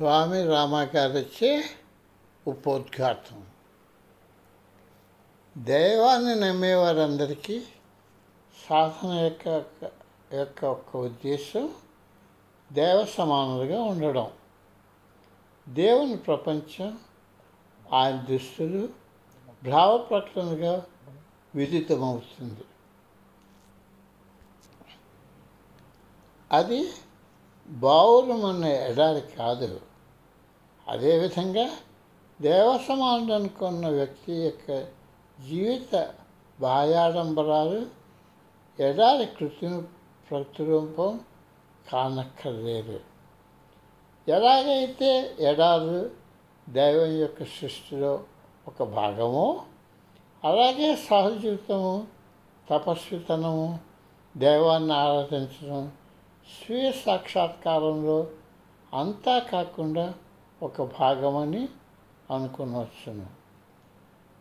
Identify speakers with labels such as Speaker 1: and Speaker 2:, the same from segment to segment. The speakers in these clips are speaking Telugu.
Speaker 1: స్వామి రామగారిచే ఉపోద్ఘాతం. దైవాన్ని నమ్మేవారందరికీ సాధన యొక్క యొక్క ఒక ఉద్దేశం దేవ సమానులుగా ఉండడం. దేవుని ప్రపంచం ఆయన దుస్తులు భావ ప్రకటనగా విదితమవుతుంది. అది బావురమన్న ఎడారి కాదు. అదేవిధంగా దేవసమానుడు అనుకున్న వ్యక్తి యొక్క జీవిత బాయాడంబరాలు ఎడారి కృత్రిమ ప్రతిరూపం కానక్కర్లేదు. ఎలాగైతే ఎడారు దైవం యొక్క సృష్టిలో ఒక భాగము అలాగే సహజీవితము తపస్వితనము దైవాన్ని ఆరాధించడం స్వీయ సాక్షాత్కారంలో అంతా కాకుండా ఒక భాగమని అనుకునవచ్చును.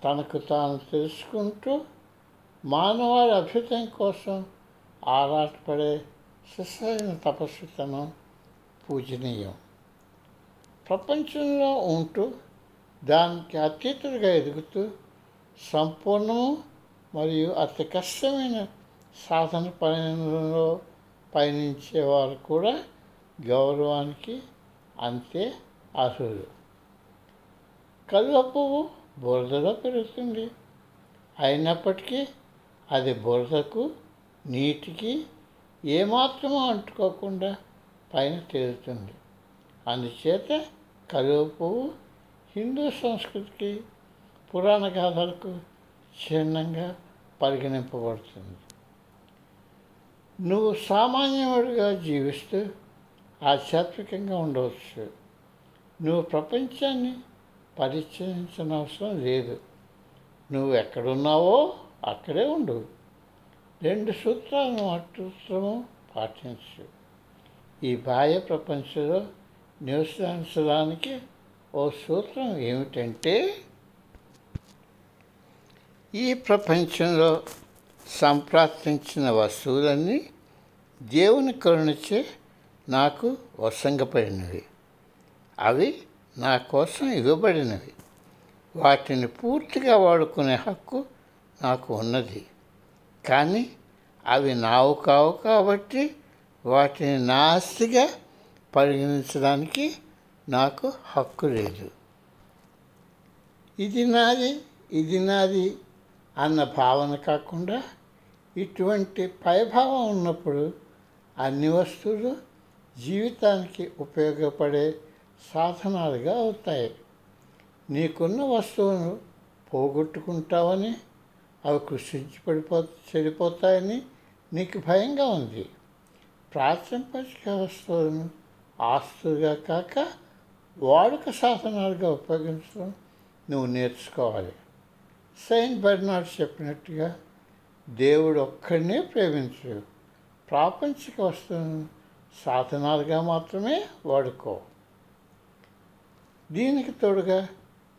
Speaker 1: తనకు తాను తెలుసుకుంటూ మానవాళి అభ్యుదయం కోసం ఆరాటపడే శిశైన తపస్సుతనం పూజనీయం. ప్రపంచంలో ఉంటూ దానికి అతీతుడిగా ఎదుగుతూ సంపూర్ణము మరియు అతి కష్టమైన సాధన పయనంలో పయనించేవారు కూడా గౌరవానికి అంతే అసూయ కలువ పువ్వు బురదలో పెరుగుతుంది. అయినప్పటికీ అది బురదకు నీటికి ఏమాత్రమో అంటుకోకుండా పైన తేలుతుంది. అందుచేత కలువ పువ్వు హిందూ సంస్కృతికి పురాణ గాథలకు చిహ్నంగా పరిగణింపబడుతుంది. నువ్వు సామాన్యుడిగా జీవిస్తూ ఆధ్యాత్మికంగా ఉండవచ్చు. నువ్వు ప్రపంచాన్ని పరిచయించిన అవసరం లేదు. నువ్వు ఎక్కడున్నావో అక్కడే ఉండు. రెండు సూత్రాలను అటుత్రము పాటించు. ఈ బాహ్య ప్రపంచంలో నివసించడానికి ఓ సూత్రం ఏమిటంటే ఈ ప్రపంచంలో సంప్రాప్తించిన వస్తువులన్నీ దేవుని కరుణచే నాకు వసంగపడినవి అవి నా కోసం ఇవ్వబడినవి. వాటిని పూర్తిగా వాడుకునే హక్కు నాకు ఉన్నది. కానీ అవి నావు కావు కాబట్టి వాటిని నా ఆస్తిగా పరిగణించడానికి నాకు హక్కు లేదు. ఇది నాది ఇది నాది అన్న భావన కాకుండా ఇటువంటి పైభావం ఉన్నప్పుడు అన్ని వస్తువులు జీవితానికి ఉపయోగపడే సాధనాలుగా అవుతాయి. నీకున్న వస్తువును పోగొట్టుకుంటావని అవి కృషించి పడిపో చెడిపోతాయని నీకు భయంగా ఉంది. ప్రాచంపచిక వస్తువులను ఆస్తులుగా కాక వాడుక సాధనాలుగా ఉపయోగించడం నువ్వు నేర్చుకోవాలి. సెయింట్ బెర్నాడ్ చెప్పినట్టుగా దేవుడు ఒక్కడినే ప్రేమించు ప్రాపంచిక వస్తువులను సాధనాలుగా మాత్రమే వాడుకో. దీనికి తోడుగా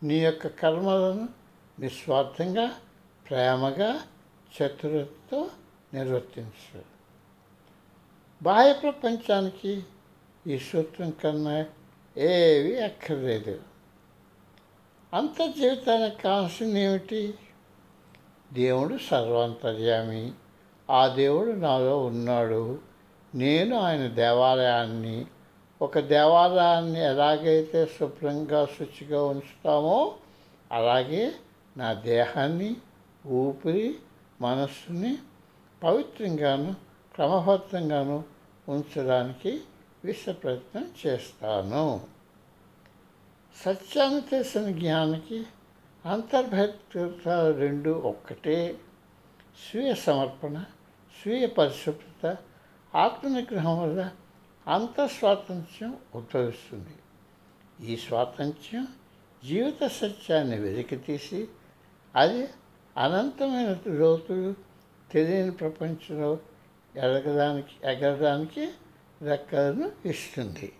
Speaker 1: నీ యొక్క కర్మలను నిస్వార్థంగా ప్రేమగా చతురతో నిర్వర్తించు. బాహ్య ప్రపంచానికి ఈ సూత్రం కన్నా ఏవి అక్కర్లేదు. అంతర్జీవితానికి కావాల్సింది ఏమిటి? దేవుడు సర్వాంతర్యామి. ఆ దేవుడు నాలో ఉన్నాడు. నేను ఆయన దేవాలయాన్ని ఒక దేవాలయాన్ని ఎలాగైతే శుభ్రంగా శుచిగా ఉంచుతామో అలాగే నా దేహాన్ని ఊపిరి మనస్సుని పవిత్రంగాను క్రమబద్ధంగాను ఉంచడానికి విశ్వ ప్రయత్నం చేస్తాను. సత్యాన్ని తెలిసిన జ్ఞానికి అంతర్భక్త రెండు ఒక్కటే. స్వీయ సమర్పణ స్వీయ పరిశుభ్రత ఆత్మనిగ్రహం వల్ల అంతఃస్వాతంత్ర్యం ఉద్భవిస్తుంది. ఈ స్వాతంత్ర్యం జీవిత సత్యాన్ని వెలికితీసి అది అనంతమైన లోతులు తెలియని ప్రపంచంలో ఎదగడానికి ఎగరడానికి రెక్కలను ఇస్తుంది.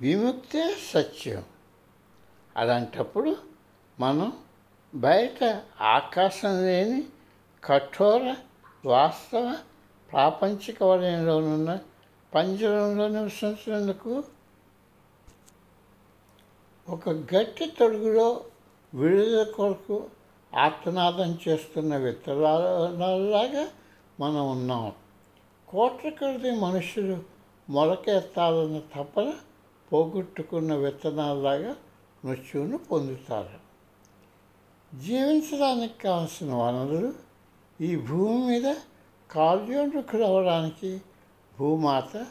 Speaker 1: విముక్తే సత్యం. అలాంటప్పుడు మనం బయట ఆకాశం లేని కఠోర వాస్తవ ప్రాపంచిక వలయంలోనున్న పంజరంలో నివసించినందుకు ఒక గట్టి తొడుగులో విడుదల కొరకు ఆత్మనాదం చేస్తున్న విత్తనాలలాగా మనం ఉన్నాం. కోట్ల కొద్ది మనుషులు మొలకెత్తాలన్న తపన పోగొట్టుకున్న విత్తనాలలాగా మృత్యువును పొందుతారు. జీవించడానికి కావలసిన వనరులు ఈ భూమి మీద కార్యోన్ముఖులు రావడానికి భూమాత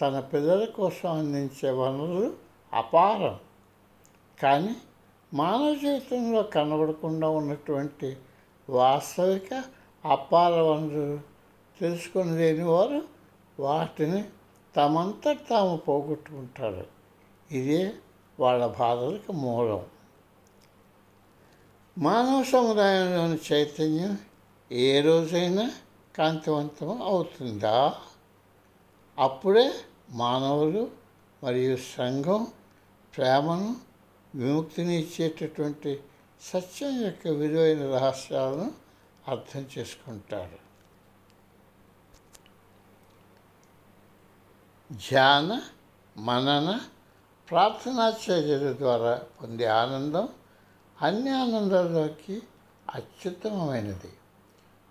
Speaker 1: తన పిల్లల కోసం అందించే వనరులు అపారం. కానీ మానవ జీవితంలో కనబడకుండా ఉన్నటువంటి వాస్తవిక అపార వనరులు తెలుసుకుని లేని వారు వాటిని తమంతా తాము పోగొట్టుకుంటారు. ఇదే వాళ్ళ బాధలకు మూలం. మానవ సముదాయంలోని చైతన్యం ఏ రోజైనా కాంతివంతం అవుతుందా? అప్పుడే మానవులు మరియు సంఘం ప్రేమను విముక్తిని ఇచ్చేటటువంటి సత్యం యొక్క విలువైన రహస్యాలను అర్థం చేసుకుంటారు. ధ్యాన మనన ప్రార్థనా చర్యల ద్వారా పొందే ఆనందం అన్ని ఆనందాల్లోకి అత్యుత్తమమైనది.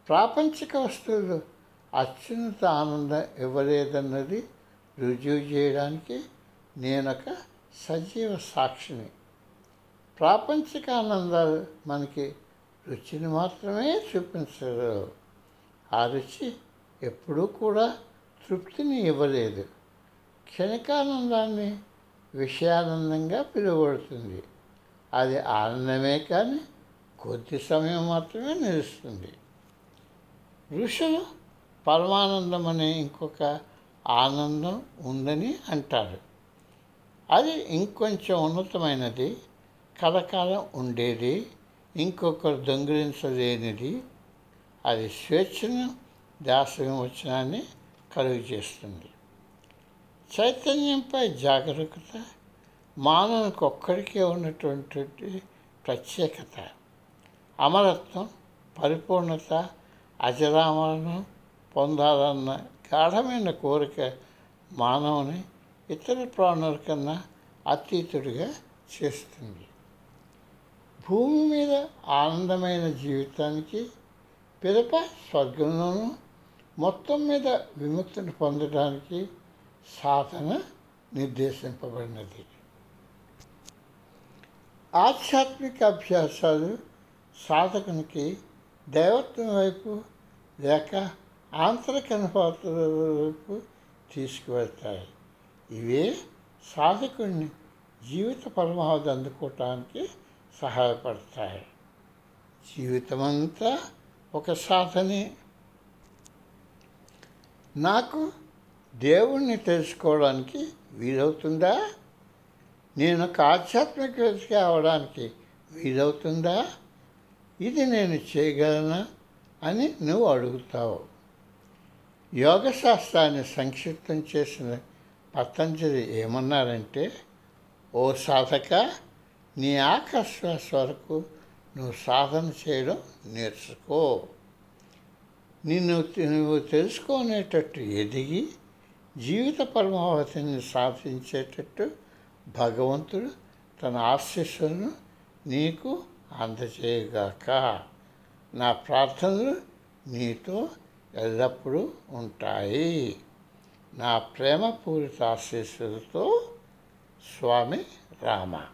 Speaker 1: ప్రాపంచిక వస్తువులు అత్యున్నత ఆనందం ఇవ్వలేదన్నది రుజువు చేయడానికి నేనొక సజీవ సాక్షిని. ప్రాపంచిక ఆనందాలు మనకి రుచిని మాత్రమే చూపించగలవు ఆ రుచి ఎప్పుడూ కూడా తృప్తిని ఇవ్వలేదు. క్షణికానందాన్ని విషయానందంగా పిలువబడుతుంది. అది ఆనందమే కానీ కొద్ది సమయం మాత్రమే నిలుస్తుంది. ఋషులు పరమానందం అనే ఇంకొక ఆనందం ఉందని అంటారు. అది ఇంకొంచెం ఉన్నతమైనది కలకాలం ఉండేది ఇంకొకరు దొంగిలించలేనిది అది స్వేచ్ఛను దాస విమోచనాన్ని కలుగు చేస్తుంది. చైతన్యంపై జాగరూకత మానవునికి ఒక్కడికే ఉన్నటువంటి ప్రత్యేకత అమరత్వం పరిపూర్ణత అజరామరణం పొందాలన్న గాఢమైన కోరిక మానవుని ఇతర ప్రాణుల కన్నా అతీతుడిగా చేస్తుంది. భూమి మీద ఆనందమైన జీవితానికి పిదప స్వర్గంలోనూ మొత్తం మీద విముక్తిని పొందడానికి సాధన నిర్దేశింపబడినది. ఆధ్యాత్మిక అభ్యాసాలు సాధకునికి దైవత్వం వైపు లేక ఆంతరిక అనుభూతుల వైపు తీసుకువెళ్తాయి. ఇవే సాధకుడిని జీవిత పరమావధి అందుకోవటానికి సహాయపడతాయి. జీవితమంతా ఒక సాధనే. నాకు దేవుణ్ణి తెలుసుకోవడానికి వీలవుతుందా? నేను ఒక ఆధ్యాత్మిక వ్యక్తి అవడానికి వీలవుతుందా? ఇది నేను చేయగలనా అని నువ్వు అడుగుతావు. యోగ శాస్త్రాన్ని సంక్షిప్తం చేసిన పతంజలి ఏమన్నారంటే ఓ సాధక నీ ఆకర్శ్వాస వరకు నువ్వు సాధన చేయడం నేర్చుకో. నిన్ను నువ్వు తెలుసుకునేటట్టు ఎదిగి జీవిత పరమావధిని సాధించేటట్టు భగవంతుడు తన ఆశీస్సులను నీకు అందజేయగాక నా ప్రార్థనలు నీతో ఎల్లప్పుడూ ఉంటాయి. నా ప్రేమపూరిత ఆశీస్సులతో స్వామి రామ.